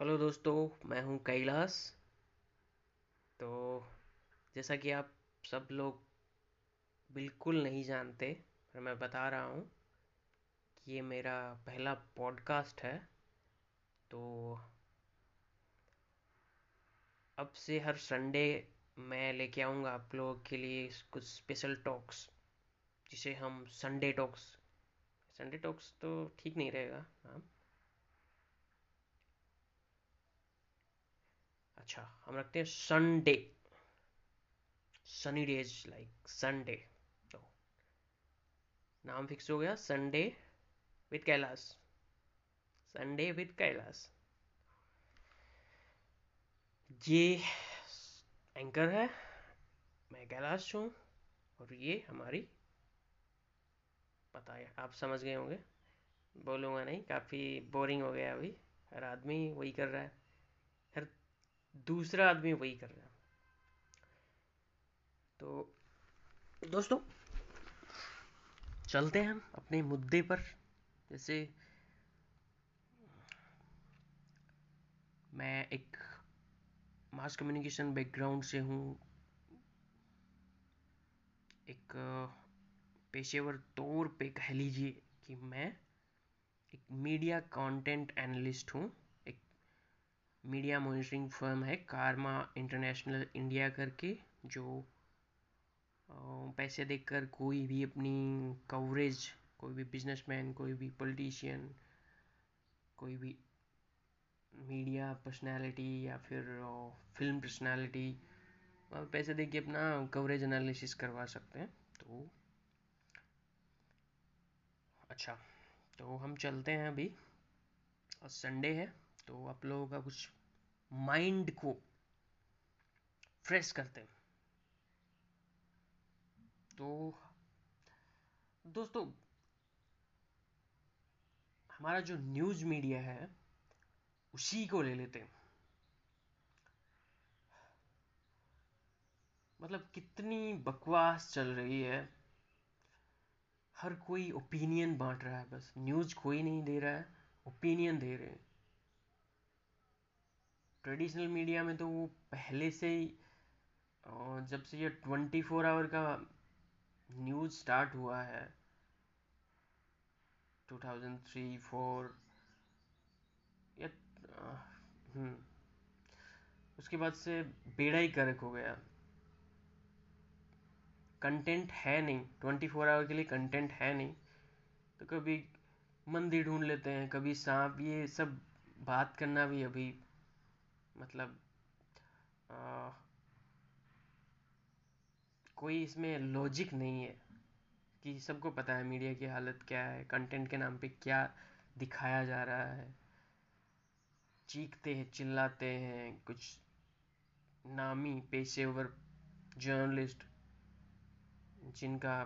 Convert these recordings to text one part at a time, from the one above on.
Hello दोस्तों, मैं हूँ कैलाश। तो जैसा कि आप सब लोग बिल्कुल नहीं जानते, पर मैं बता रहा हूँ कि ये मेरा पहला पॉडकास्ट है। तो अब से हर संडे मैं लेके आऊँगा आप लोगों के लिए कुछ स्पेशल टॉक्स जिसे हम संडे टॉक्स संडे टॉक्स तो ठीक नहीं रहेगा हाँ। अच्छा हम रखते हैं Sunday sunny days like Sunday तो नाम फिक्स हो गया Sunday with Kailash Sunday with Kailash ये एंकर है, मैं कैलाश हूँ, और ये हमारी पता है, आप समझ गए होंगे। बोलूँगा नहीं, काफ़ी बोरिंग हो गया अभी, हर आदमी वही कर रहा है। दूसरा आदमी वही कर रहा है। तो दोस्तों, चलते हैं हम अपने मुद्दे पर। जैसे मैं एक मास कम्युनिकेशन बैकग्राउंड से हूँ, एक, पेशेवर तौर पे कह लीजिए कि मैं एक मीडिया कंटेंट एनालिस्ट हूँ। मीडिया मॉनिटरिंग फर्म है कारमा इंटरनेशनल इंडिया करके, जो पैसे देकर कोई भी अपनी कवरेज कोई भी बिजनेसमैन कोई भी पॉलिटिशियन कोई भी मीडिया पर्सनालिटी या फिर फ़िल्म पर्सनालिटी पैसे दे के अपना कवरेज एनालिसिस करवा सकते हैं। तो अच्छा तो हम चलते हैं अभी। और संडे है। तो आप लोगों का कुछ माइंड को फ्रेश करते हैं। तो दोस्तों, हमारा जो न्यूज़ मीडिया है, उसी को ले लेते हैं। मतलब कितनी बकवास चल रही है। हर कोई ओपिनियन बांट रहा है, बस। न्यूज़ कोई नहीं दे रहा है ओपिनियन दे रहे हैं। ट्रेडिशनल मीडिया में तो वो पहले से ही जब से ये ट्वेंटी फोर आवर का न्यूज़ स्टार्ट हुआ है 2003 फोर हम्म उसके बाद से बेड़ा ही करक हो गया। कंटेंट है नहीं, ट्वेंटी फोर आवर के लिए कंटेंट है नहीं तो कभी मंदिर ढूंढ लेते हैं, कभी सांप, ये सब बात करना भी अभी मतलब आ, कोई इसमें लॉजिक नहीं है कि सबको पता है मीडिया की हालत क्या है कंटेंट के नाम पे क्या दिखाया जा रहा है। चीखते हैं चिल्लाते हैं कुछ नामी पेशेवर जर्नलिस्ट जिनका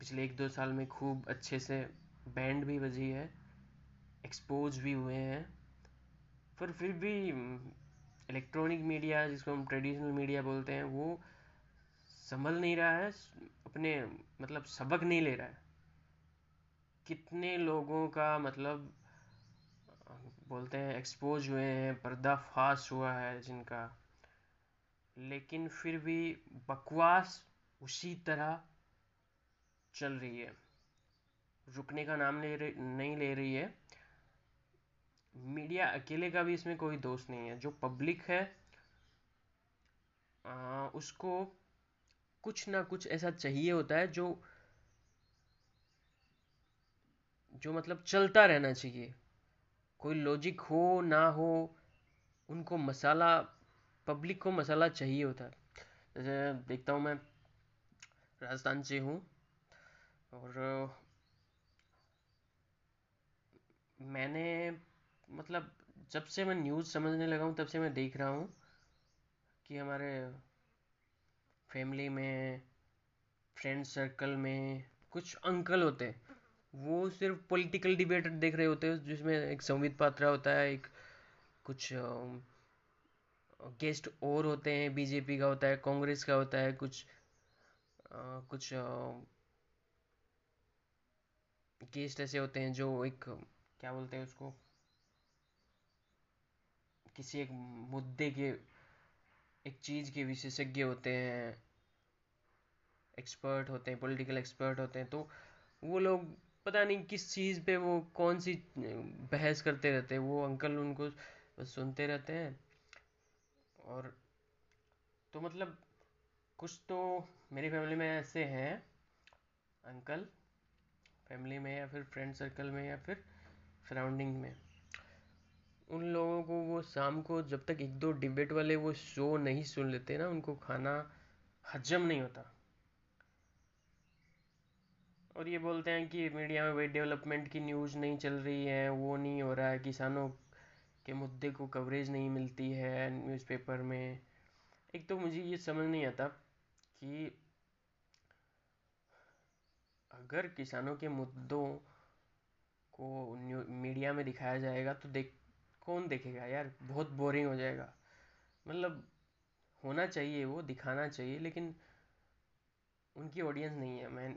पिछले एक दो साल में खूब अच्छे से बैंड भी बजी है एक्सपोज भी हुए हैं। पर फिर भी इलेक्ट्रॉनिक मीडिया जिसको हम ट्रेडिशनल मीडिया बोलते हैं, वो संभल नहीं रहा है, अपने मतलब सबक नहीं ले रहा है। कितने लोगों का मतलब बोलते हैं एक्सपोज हुए हैं पर्दाफाश हुआ है जिनका। लेकिन फिर भी बकवास उसी तरह चल रही है। रुकने का नाम ले रही, नहीं ले रही है। मीडिया अकेले का भी इसमें कोई दोष नहीं है। जो पब्लिक है आ, उसको कुछ ना कुछ ऐसा चाहिए होता है जो जो मतलब चलता रहना चाहिए। कोई लॉजिक हो ना हो उनको मसाला पब्लिक को मसाला चाहिए होता है। जैसे देखता हूँ मैं राजस्थान से हूँ और मैंने मतलब जब से मैं न्यूज़ समझने लगा हूँ तब से मैं देख रहा हूँ कि हमारे फैमिली में फ्रेंड सर्कल में कुछ अंकल होते हैं। वो सिर्फ़ पॉलिटिकल डिबेट देख रहे होते हैं जिसमें एक संवित पात्रा होता है एक कुछ गेस्ट और होते हैं बीजेपी का होता है कांग्रेस का होता है कुछ आ, कुछ गेस्ट ऐसे होते हैं जो एक क्या बोलते हैं उसको? किसी एक मुद्दे के, एक चीज़ के विशेषज्ञ होते हैं एक्सपर्ट होते हैं पॉलिटिकल एक्सपर्ट होते हैं तो वो लोग पता नहीं किस चीज़ पे वो कौन सी, बहस करते रहते हैं, वो अंकल उनको सुनते रहते हैं। और तो मतलब कुछ तो मेरी फैमिली में ऐसे हैं, अंकल फैमिली में या फिर फ्रेंड सर्कल में या फिर सराउंडिंग में। उन लोगों को वो शाम को जब तक एक दो डिबेट वाले वो शो नहीं सुन लेते ना, उनको खाना हजम नहीं होता। और ये बोलते हैं कि मीडिया में वही डेवलपमेंट की न्यूज़ नहीं चल रही है, वो नहीं हो रहा है, किसानों के मुद्दे को कवरेज नहीं मिलती है न्यूज़पेपर में। एक तो मुझे ये समझ नहीं आता कि अगर किसानों के मुद्दों को मीडिया में दिखाया जाएगा तो देख कौन देखेगा यार? बहुत बोरिंग हो जाएगा। मतलब होना चाहिए वो दिखाना चाहिए लेकिन उनकी ऑडियंस नहीं है। मैं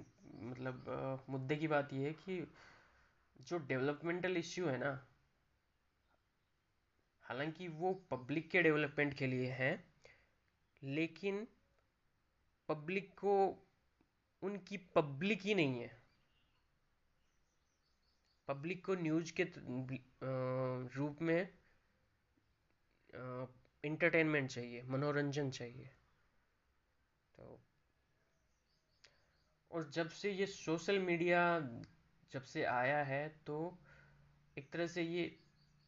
मतलब आ, मुद्दे की बात यह है कि जो डेवलपमेंटल इश्यू है ना हालाँकि वो पब्लिक के डेवलपमेंट के लिए है लेकिन पब्लिक को उनकी पब्लिक ही नहीं है। पब्लिक को न्यूज़ के रूप में इंटरटेनमेंट चाहिए, मनोरंजन चाहिए। तो और जब से ये सोशल मीडिया जब से आया है तो एक तरह से ये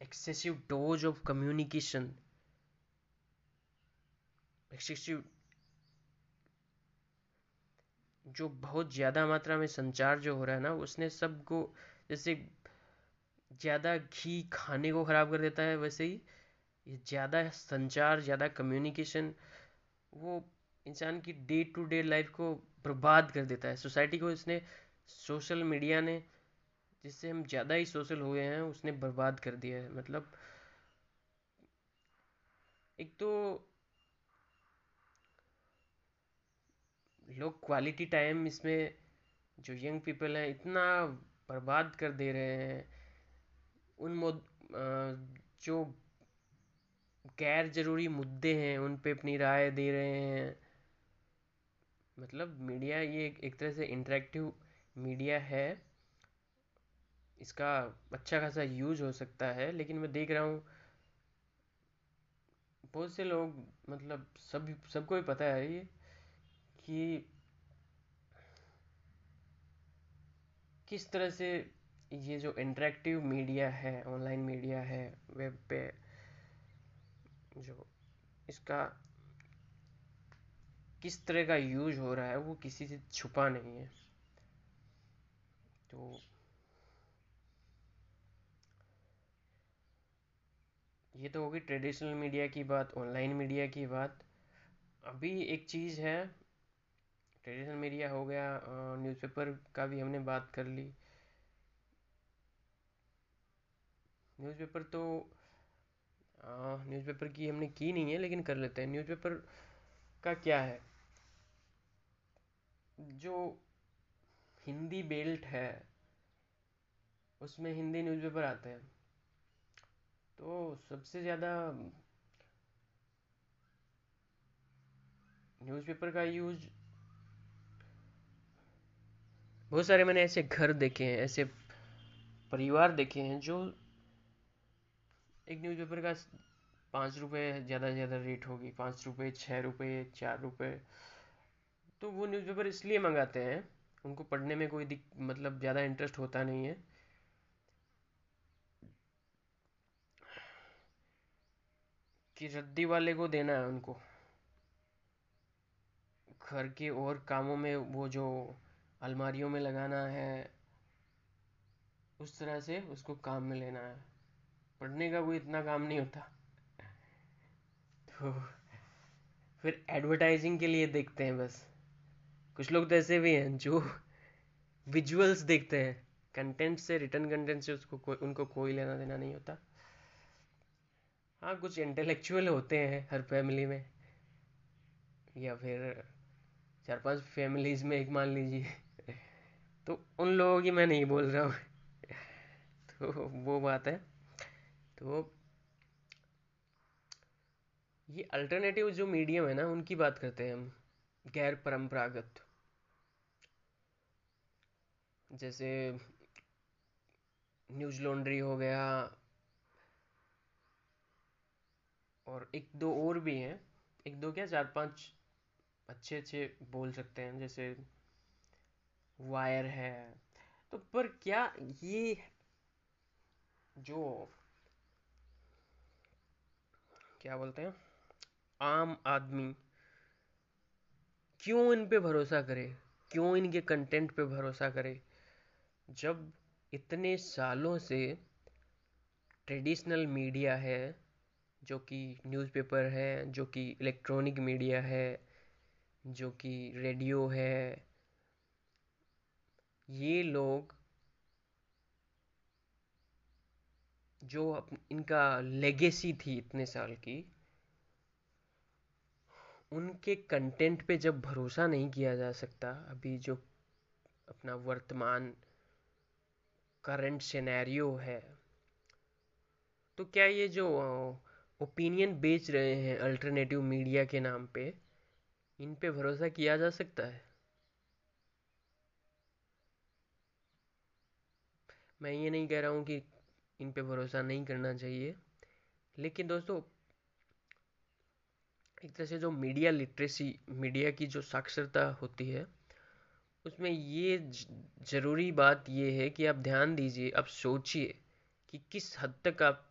excessive dose of communication excessive जो बहुत ज़्यादा मात्रा में संचार जो हो रहा है ना, उसने सबको जैसे ज़्यादा घी खाने को ख़राब कर देता है, वैसे ही ज़्यादा संचार, ज़्यादा कम्युनिकेशन वो इंसान की डे टू डे लाइफ को बर्बाद कर देता है। सोसाइटी को इसने सोशल मीडिया ने जिससे हम ज़्यादा ही सोशल हुए हैं, उसने बर्बाद कर दिया है। मतलब एक तो लोग क्वालिटी टाइम इसमें, जो यंग पीपल हैं, इतना बर्बाद कर दे रहे हैं। उन जो गैर ज़रूरी मुद्दे हैं, उन पे अपनी राय दे रहे हैं। मतलब मीडिया ये एक तरह से इंटरेक्टिव मीडिया है। इसका अच्छा खासा यूज़ हो सकता है, लेकिन मैं देख रहा हूँ, बहुत से लोग मतलब सब सबको ही पता है ये, कि किस तरह से ये जो इंटरेक्टिव मीडिया है ऑनलाइन मीडिया है वेब पे जो इसका किस तरह का यूज़ हो रहा है, वो किसी से छुपा नहीं है। तो ये तो होगी ट्रेडिशनल मीडिया की बात ऑनलाइन मीडिया की बात। अभी एक चीज़ है ट्रेडिशनल मीडिया हो गया न्यूज़पेपर का भी हमने बात कर ली। न्यूज़पेपर तो न्यूज़पेपर की हमने की नहीं है, लेकिन कर लेते हैं। न्यूज़पेपर का क्या है? जो हिंदी बेल्ट है, उसमें हिंदी न्यूज़पेपर आते हैं। तो सबसे ज़्यादा न्यूज़पेपर का यूज़ बहुत सारे मैंने ऐसे घर देखे हैं, ऐसे परिवार देखे हैं जो एक न्यूज़पेपर का पाँच रुपये ज़्यादा से ज़्यादा रेट होगी, पाँच रुपये छः रुपये चार रुपये तो वो न्यूज़पेपर इसलिए मंगाते हैं, उनको पढ़ने में कोई मतलब ज़्यादा इंटरेस्ट होता नहीं है। कि रद्दी वाले को देना है उनको। घर के और कामों में वो जो अलमारियों में लगाना है उस तरह से उसको काम में लेना है। पढ़ने का कोई इतना काम नहीं होता। तो फिर एडवर्टाइजिंग के लिए देखते हैं बस। कुछ लोग तो ऐसे भी हैं जो विजुअल्स देखते हैं। कंटेंट से रिटर्न कंटेंट से उसको को, उनको कोई लेना देना नहीं होता। हाँ कुछ इंटेलेक्चुअल होते हैं हर फैमिली में। या फिर चार पाँच फैमिलीज़ में एक मान लीजिए। तो उन लोगों की मैं नहीं बोल रहा हूँ। तो वो बात है। तो ये अल्टरनेटिव जो मीडियम है ना, उनकी बात करते हैं हम। गैर परंपरागत। जैसे न्यूज़ लॉन्ड्री हो गया, और एक दो और भी हैं। एक दो क्या, चार पाँच अच्छे अच्छे बोल सकते हैं। जैसे वायर है। तो पर क्या ये जो क्या बोलते हैं? आम आदमी क्यों इन पे भरोसा करे? क्यों इनके कंटेंट पे भरोसा करे? जब इतने सालों से ट्रेडिशनल मीडिया है, जो कि न्यूज़पेपर है, जो कि इलेक्ट्रॉनिक मीडिया है, जो कि रेडियो है ये लोग जो इनका लेगेसी थी इतने साल की, उनके कंटेंट पे जब भरोसा नहीं किया जा सकता, अभी जो अपना वर्तमान करंट सिनेरियो है तो क्या ये जो ओपिनियन बेच रहे हैं अल्टरनेटिव मीडिया के नाम पे, इन पे भरोसा किया जा सकता है? मैं ये नहीं कह रहा हूँ कि इन पे भरोसा नहीं करना चाहिए। लेकिन दोस्तों, एक तरह से जो मीडिया लिटरेसी, मीडिया की जो साक्षरता होती है, उसमें ये ज़रूरी बात ये है कि आप ध्यान दीजिए, आप सोचिए कि किस हद तक आप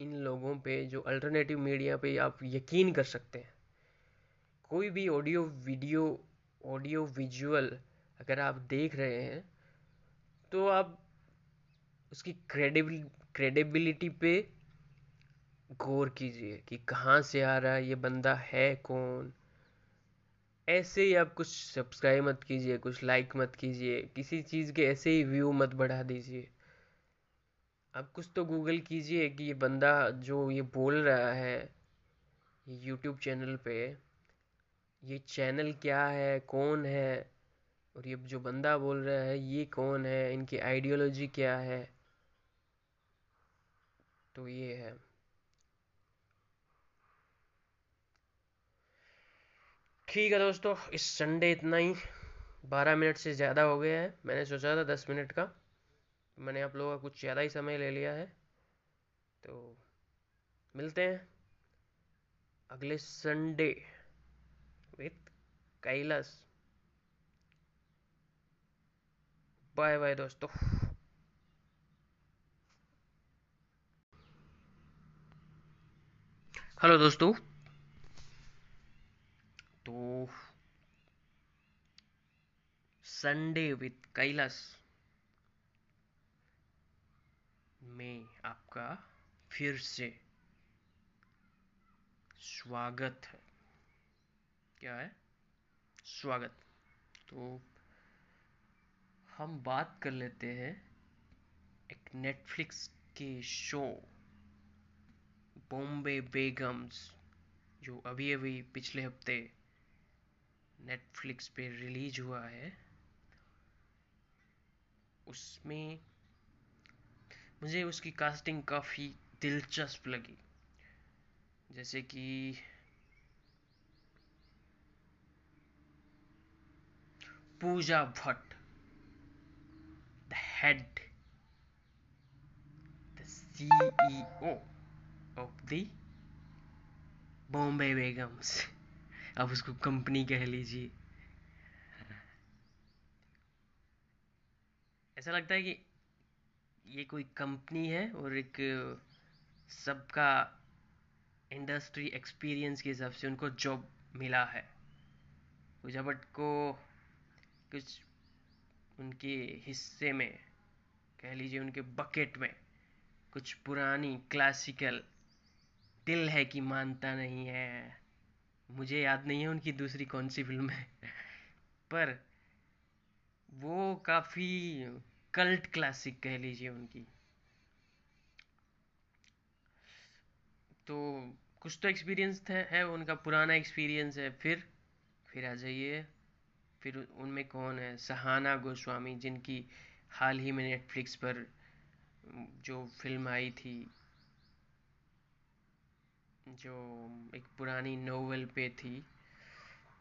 इन लोगों पे, जो अल्टरनेटिव मीडिया पे आप यकीन कर सकते हैं। कोई भी ऑडियो वीडियो ऑडियो विजुअल अगर आप देख रहे हैं तो आप उसकी क्रेडिबिल क्रेडिबिलिटी पे गौर कीजिए कि कहाँ से आ रहा है, ये बंदा है कौन? ऐसे ही आप कुछ सब्सक्राइब मत कीजिए, कुछ लाइक मत कीजिए, किसी चीज़ के ऐसे ही व्यू मत बढ़ा दीजिए। आप कुछ तो गूगल कीजिए कि ये बंदा जो ये बोल रहा है यूट्यूब चैनल पे, ये चैनल क्या है, कौन है? और ये जो बंदा बोल रहा है, ये कौन है? इनकी आइडियोलॉजी क्या है? तो ये है। ठीक है दोस्तों, इस संडे इतना ही। बारह मिनट से ज़्यादा हो गया है। मैंने सोचा था दस मिनट का। मैंने आप लोगों का कुछ ज़्यादा ही समय ले लिया है। तो मिलते हैं अगले Sunday with Kailash bye bye दोस्तों। हेलो दोस्तों। तो संडे विथ कैलाश में आपका फिर से स्वागत है। क्या है? स्वागत। तो हम बात कर लेते हैं एक नेटफ्लिक्स के शो बॉम्बे बेगम्स, जो अभी अभी पिछले हफ़्ते नेटफ्लिक्स पे रिलीज़ हुआ है, उसमें मुझे उसकी कास्टिंग काफ़ी दिलचस्प लगी। जैसे कि Pooja Bhatt the head the CEO of the Bombay Begums अब उसको कंपनी कह लीजिए। ऐसा लगता है कि ये कोई कंपनी है और एक सबका इंडस्ट्री एक्सपीरियंस के हिसाब से उनको जॉब मिला है। भट्ट को कुछ उनके हिस्से में, कह लीजिए उनके बकेट में, कुछ पुरानी क्लासिकल दिल है कि मानता नहीं है। मुझे याद नहीं है उनकी दूसरी कौन सी फ़िल्म है। पर वो काफ़ी कल्ट क्लासिक कह लीजिए उनकी। तो कुछ तो एक्सपीरियंस है, उनका पुराना एक्सपीरियंस है। फिर फिर आ जाइए। फिर उनमें कौन है? सहाना गोस्वामी, जिनकी हाल ही में नेटफ्लिक्स पर जो फ़िल्म आई थी जो एक पुरानी नोवेल पे थी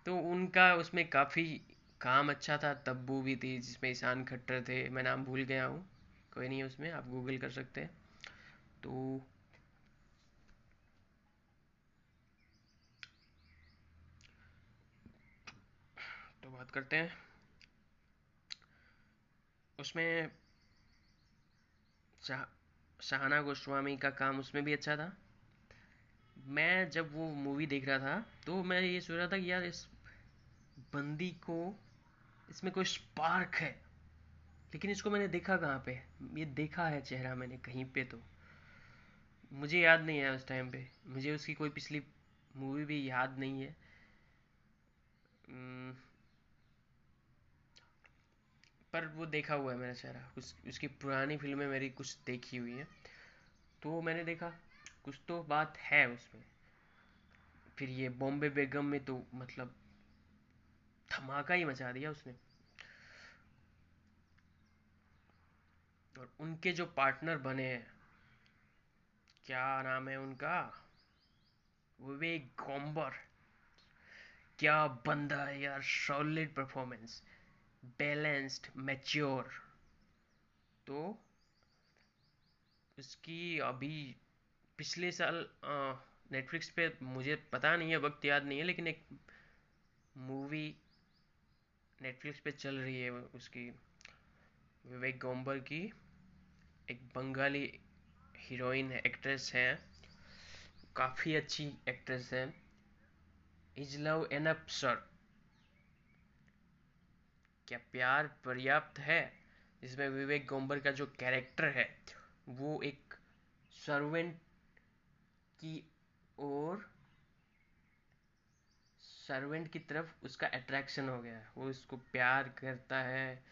तो उनका उसमें काफ़ी काम अच्छा था, तब्बू भी थी, जिसमें ईशान खट्टर थे, मैं नाम भूल गया हूँ, कोई नहीं उसमें, आप गूगल कर सकते हैं। तो तो बात करते हैं। उसमें शाह, शाहाना गोस्वामी का काम उसमें भी अच्छा था। मैं जब वो मूवी देख रहा था तो मैं ये सोच रहा था कि यार इस बंदी को इसमें कोई स्पार्क है। लेकिन इसको मैंने देखा कहाँ पे? ये देखा है चेहरा मैंने कहीं पे तो। मुझे याद नहीं है उस टाइम पे। मुझे उसकी कोई पिछली मूवी भी याद नहीं है। पर वो देखा हुआ है मेरा चेहरा। उस, उसकी पुरानी फ़िल्में मेरी कुछ देखी हुई है। तो मैंने देखा। कुछ तो बात है उसमें। फिर ये बॉम्बे बेगम में तो मतलब धमाका ही मचा दिया उसने। और उनके जो पार्टनर बने हैं, क्या नाम है उनका? विवेक गोम्बर क्या बंदा है यार सॉलिड परफॉर्मेंस बैलेंस्ड मैच्योर तो उसकी अभी पिछले साल नेटफ्लिक्स पे मुझे पता नहीं है, वक्त याद नहीं है, लेकिन एक मूवी नेटफ्लिक्स पे चल रही है, उसकी, विवेक गोम्बर की। एक बंगाली हीरोइन है एक्ट्रेस है। काफ़ी अच्छी एक्ट्रेस है। इज़ लव एनअप सर क्या प्यार पर्याप्त है? जिसमें विवेक गोम्बर का जो कैरेक्टर है, वो एक सर्वेंट की ओर सर्वेंट की तरफ़ उसका अट्रैक्शन हो गया। वो उसको प्यार करता है।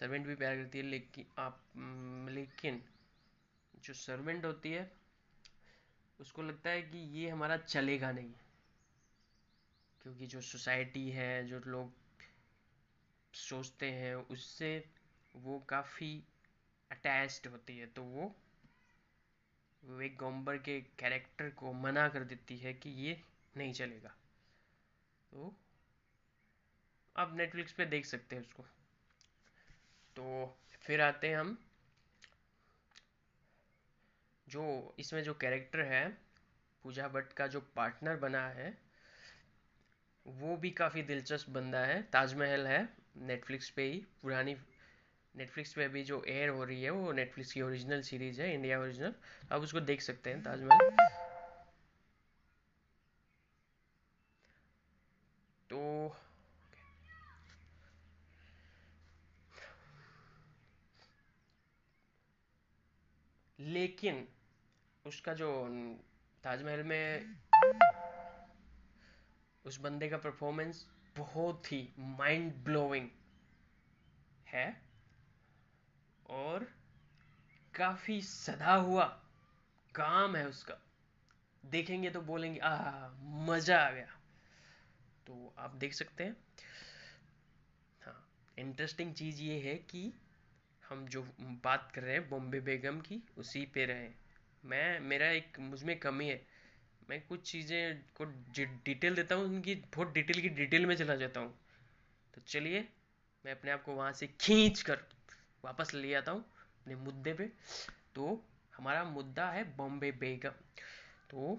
सर्वेंट भी प्यार करती है, लेकिन आप लेकिन जो सर्वेंट होती है, उसको लगता है कि ये हमारा चलेगा नहीं। क्योंकि जो सोसाइटी है, जो लोग सोचते हैं, उससे वो काफ़ी अटैच्ड होती है तो वो विवेक गोम्बर के कैरेक्टर को मना कर देती है कि ये नहीं चलेगा। तो आप नेटफ्लिक्स पे देख सकते हैं उसको। तो फिर आते हैं हम। जो इसमें जो कैरेक्टर है, पूजा भट्ट का जो पार्टनर बना है, वो भी काफ़ी दिलचस्प बंदा है। ताजमहल है नेटफ्लिक्स पे ही, पुरानी नेटफ्लिक्स पे भी जो एयर हो रही है, वो नेटफ्लिक्स की ओरिजिनल सीरीज़ है इंडिया ओरिजिनल आप उसको देख सकते हैं, ताजमहल. तो लेकिन, उसका जो ताजमहल में उस बंदे का परफॉर्मेंस बहुत ही माइंड ब्लोइंग है. और काफ़ी सदा हुआ काम है उसका। देखेंगे तो बोलेंगे आ मज़ा आ गया। तो आप देख सकते हैं। हाँ इंटरेस्टिंग चीज़ ये है कि हम जो बात कर रहे हैं बॉम्बे बेगम की, उसी पे रहे मैं, मेरा एक मुझमें कमी है। मैं कुछ चीज़ें को डिटेल देता हूँ, उनकी, बहुत डिटेल की डिटेल में चला जाता हूँ। तो चलिए, मैं अपने आप को वहाँ से खींच कर वापस ले आता हूँ अपने मुद्दे पे। तो हमारा मुद्दा है बॉम्बे बेगम। तो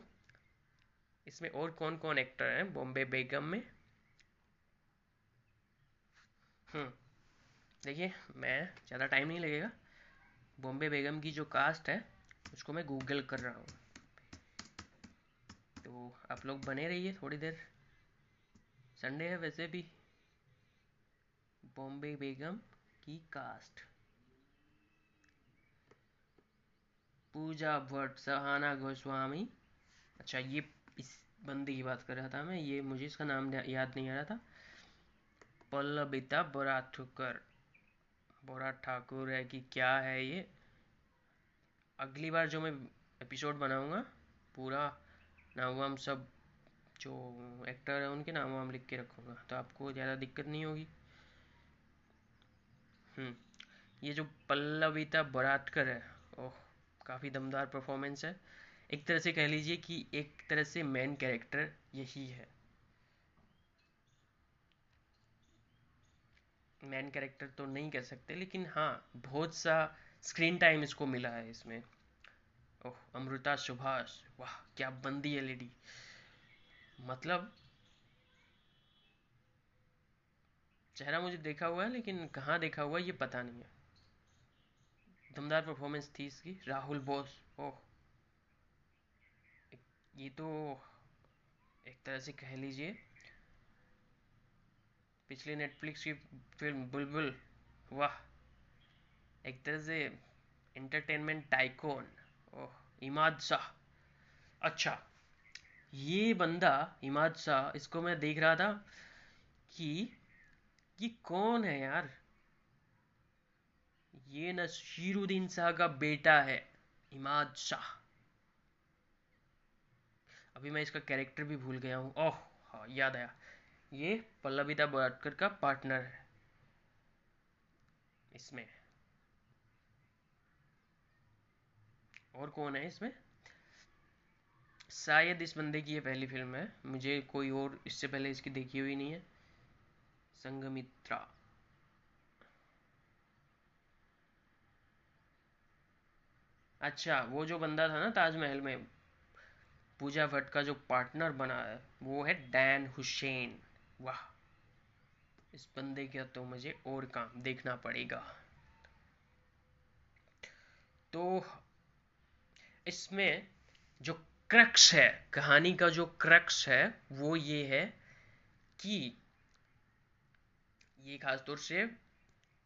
इसमें और कौन कौन एक्टर हैं बॉम्बे बेगम में? हम्म देखिए, मैं ज़्यादा टाइम नहीं लगेगा। बॉम्बे बेगम की जो कास्ट है, उसको मैं गूगल कर रहा हूँ। तो आप लोग बने रहिए थोड़ी देर। संडे है वैसे भी। बॉम्बे बेगम की कास्ट पूजा भट्ट सहाना गोस्वामी। अच्छा ये इस बंदी की बात कर रहा था मैं, ये मुझे इसका नाम याद नहीं आ रहा था। पल्लबिता बोरा ठुकर बोरा ठाकुर है कि क्या है ये? अगली बार जो मैं एपिसोड बनाऊँगा, पूरा नाम वाम सब जो एक्टर है, उनके नाम वाम लिख के रखूँगा तो आपको ज़्यादा दिक्कत नहीं होगी। हम्म ये जो पल्लविता बराटकर है, ओह। काफ़ी दमदार परफॉर्मेंस है। एक तरह से कह लीजिए कि एक तरह से मेन कैरेक्टर यही है। मेन कैरेक्टर तो नहीं कह सकते, लेकिन हाँ बहुत सा स्क्रीन टाइम इसको मिला है इसमें। ओह, अमृता, सुभाष, वाह, क्या बंदी है लेडी मतलब चेहरा मुझे देखा हुआ है, लेकिन कहाँ देखा हुआ है, ये पता नहीं है। दमदार परफॉर्मेंस थी इसकी? राहुल बोस। ओह। ये तो एक तरह से कह लीजिए, पिछले नेटफ्लिक्स की फ़िल्म बुलबुल, वाह। एक तरह से entertainment tycoon oh, Imad Shah. अच्छा ये बंदा, इमाद शाह, इसको मैं देख रहा था कि, ये कौन है यार? ये नशीरुद्दीन शाह का बेटा है, इमाद शाह। अभी मैं इसका कैरेक्टर भी भूल गया हूँ। ओह हाँ याद आया। ये पल्लविता बराटकर का पार्टनर है। इसमें। और कौन है इसमें? शायद इस बंदे की ये पहली फ़िल्म है। मुझे कोई और इससे पहले इसकी देखी हुई नहीं है। संगमित्रा। अच्छा वो जो बंदा था ना ताजमहल में, पूजा भट्ट का जो पार्टनर बना है, वो है डैन हुसैन वाह, इस बंदे का तो मुझे और काम देखना पड़ेगा। तो इसमें जो क्रक्स है, कहानी का जो क्रक्स है, वो ये है कि ये खासतौर से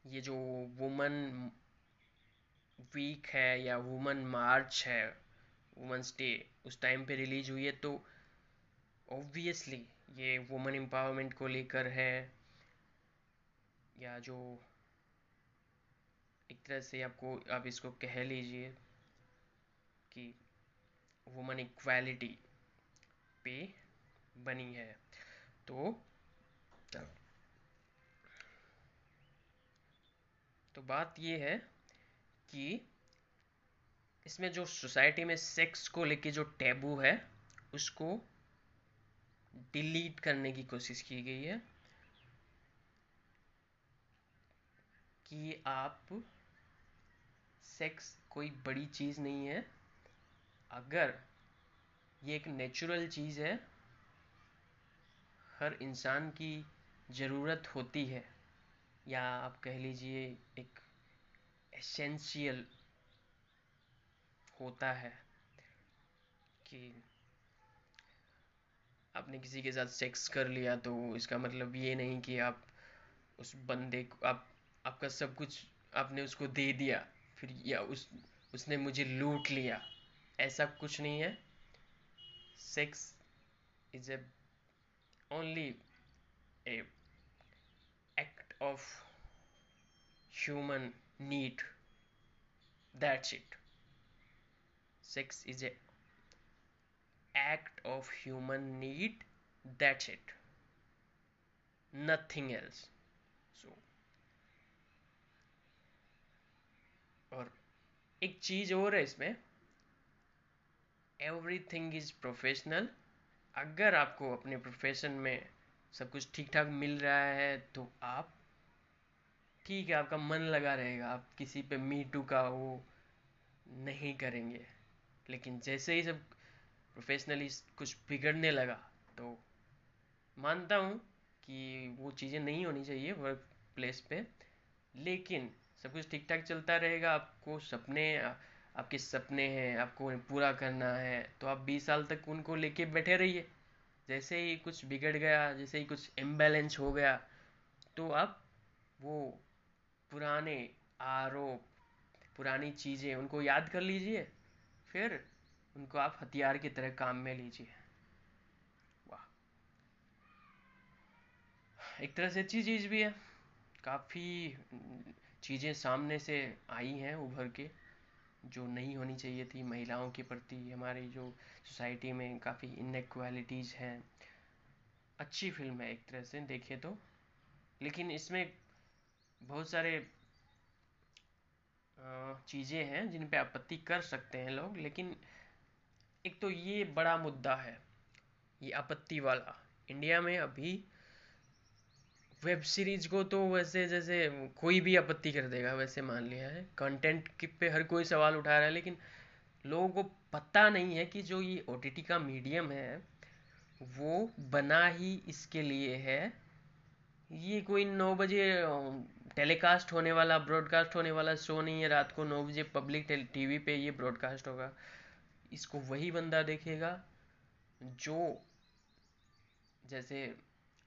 ये जो वुमन वीक है या वुमन मार्च है वुमेंस डे उस टाइम पे रिलीज़ हुई है तो ऑब्वियसली ये वुमेन एम्पावरमेंट को लेकर है या जो एक तरह से आपको आप इसको कह लीजिए कि वुमेन इक्वालिटी पे बनी है। तो तो बात ये है कि इसमें जो सोसाइटी में सेक्स को लेके जो टैबू है, उसको डिलीट करने की कोशिश की गई है कि आप सेक्स कोई बड़ी चीज़ नहीं है। अगर ये एक नेचुरल चीज़ है, हर इंसान की ज़रूरत होती है। या आप कह लीजिए एक एसेंशियल होता है कि आपने किसी के साथ सेक्स कर लिया तो इसका मतलब ये नहीं कि आप उस बंदे को, आप, आपका सब कुछ आपने उसको दे दिया, फिर या उस, उसने मुझे लूट लिया। ऐसा कुछ नहीं है। Sex is a only act of human need that's it sex is a act of human need. That's it. Nothing else. So, और एक चीज़ और है इसमें। एवरीथिंग इज़ प्रोफेशनल अगर आपको अपने प्रोफेशन में सब कुछ ठीक ठाक मिल रहा है तो आप ठीक है आपका मन लगा रहेगा, आप किसी पे मी टू का वो नहीं करेंगे। लेकिन जैसे ही सब प्रोफेशनली कुछ बिगड़ने लगा तो मानता हूँ कि वो चीज़ें नहीं होनी चाहिए वर्क प्लेस पे। लेकिन सब कुछ ठीक ठाक चलता रहेगा, आपको सपने, आपके सपने हैं, आपको पूरा करना है तो आप 20 साल तक उनको लेके बैठे रहिए। जैसे ही कुछ बिगड़ गया, जैसे ही कुछ इम्बैलेंस हो गया तो आप वो पुराने आरोप, पुरानी चीज़ें, उनको याद कर लीजिए, फिर उनको आप हथियार की तरह काम में लीजिए। वाह। एक तरह से अच्छी चीज़ भी है। काफ़ी चीज़ें सामने से आई हैं उभर के, जो नहीं होनी चाहिए थी महिलाओं के प्रति। हमारी जो सोसाइटी में काफ़ी इनक्वालिटीज़ हैं। अच्छी फ़िल्म है एक तरह से, देखें तो। लेकिन इसमें बहुत सारे चीज़ें हैं जिन पे आपत्ति कर सकते हैं लोग, लेकिन एक तो ये बड़ा मुद्दा है, ये आपत्ति वाला। इंडिया में अभी वेब सीरीज़ को तो वैसे, जैसे कोई भी आपत्ति कर देगा, वैसे मान लिया है। कंटेंट पे हर कोई सवाल उठा रहा है, लेकिन लोगों को पता नहीं है कि जो ये ओटीटी का मीडियम है, वो बना ही इसके लिए है। ये कोई नौ बजे टेलीकास्ट होने वाला, ब्रॉडकास्ट होने वाला, शो नहीं है, रात को नौ बजे पब्लिक टीवी पे ये ब्रॉडकास्ट होगा। इसको वही बंदा देखेगा जो जैसे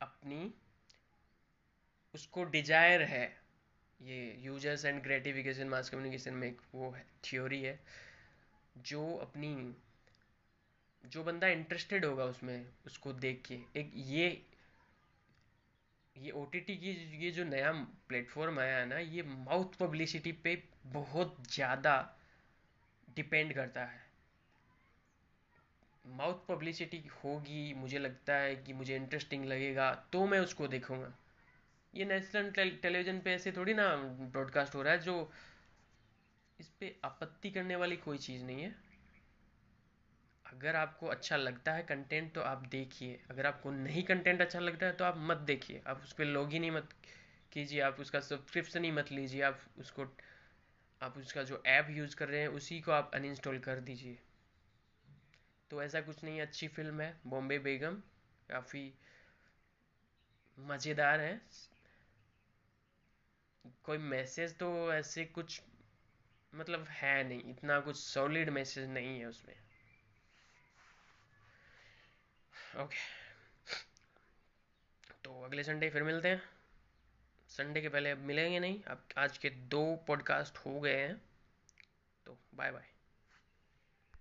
अपनी, उसको डिज़ायर है। ये users and gratification, mass communication में एक वो है, थ्योरी है। जो अपनी, जो बंदा इंटरेस्टेड होगा उसमें, उसको देख के। एक ये ये ओ टी टी की ये जो नया प्लेटफॉर्म आया है ना, ये माउथ पब्लिसिटी पे बहुत ज़्यादा डिपेंड करता है। माउथ पब्लिसिटी होगी, मुझे लगता है कि मुझे इंटरेस्टिंग लगेगा तो मैं उसको देखूँगा। ये नेशनल टेलीविज़न पे ऐसे थोड़ी ना ब्रॉडकास्ट हो रहा है, जो इस पे आपत्ति करने वाली कोई चीज़ नहीं है। अगर आपको अच्छा लगता है कंटेंट तो आप देखिए। अगर आपको नहीं कंटेंट अच्छा लगता है तो आप मत देखिए। आप उस पर लॉग ही नहीं मत कीजिए। आप उसका सब्सक्रिप्शन ही मत लीजिए। आप उसको, आप उसका जो ऐप यूज़ कर रहे हैं, उसी को आप अनइंस्टॉल कर दीजिए। तो ऐसा कुछ नहीं अच्छी फ़िल्म है। बॉम्बे बेगम। काफ़ी मज़ेदार है। कोई मैसेज तो ऐसे कुछ मतलब है नहीं। इतना कुछ सॉलिड मैसेज नहीं है उसमें। ओके तो अगले संडे फिर मिलते हैं। संडे के पहले अब मिलेंगे नहीं। अब आज के दो पॉडकास्ट हो गए हैं। तो बाय बाय